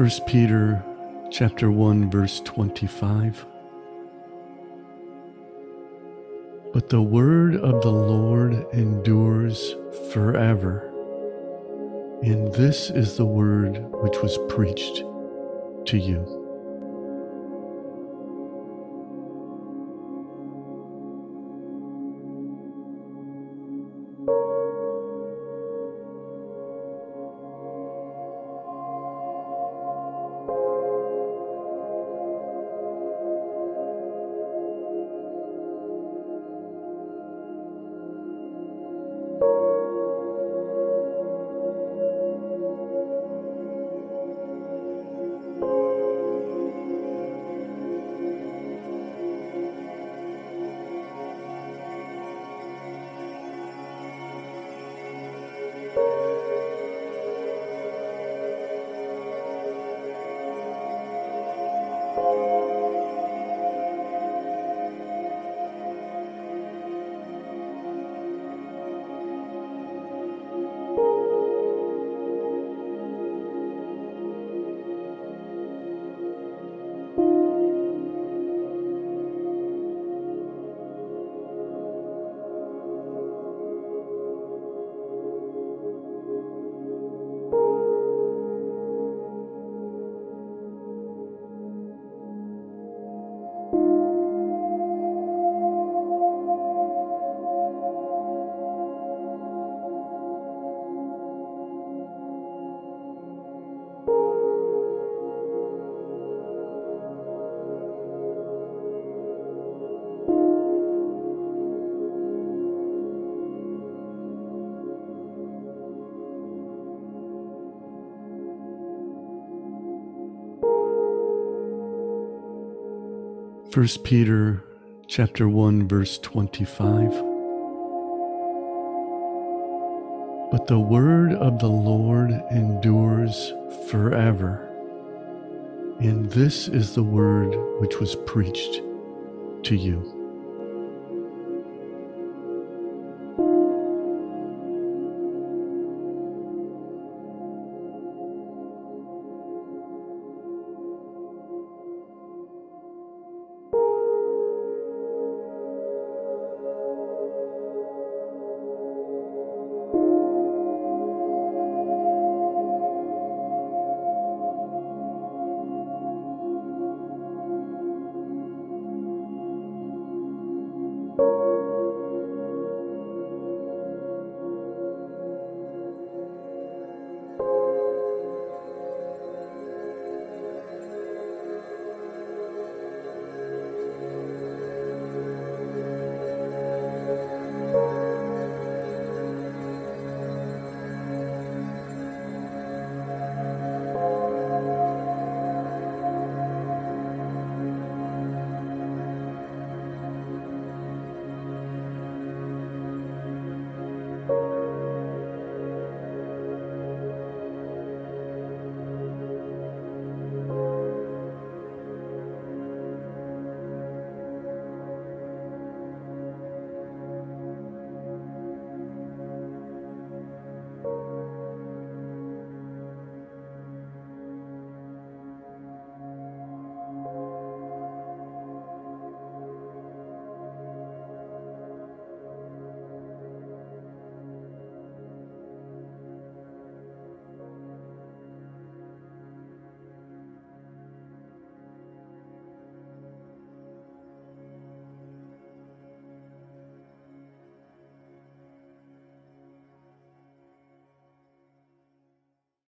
First Peter chapter 1 verse 25 But the word of the Lord endures forever. And this is the word which was preached to you. First Peter chapter 1 verse 25 But the word of the Lord endures forever and this is the word which was preached to you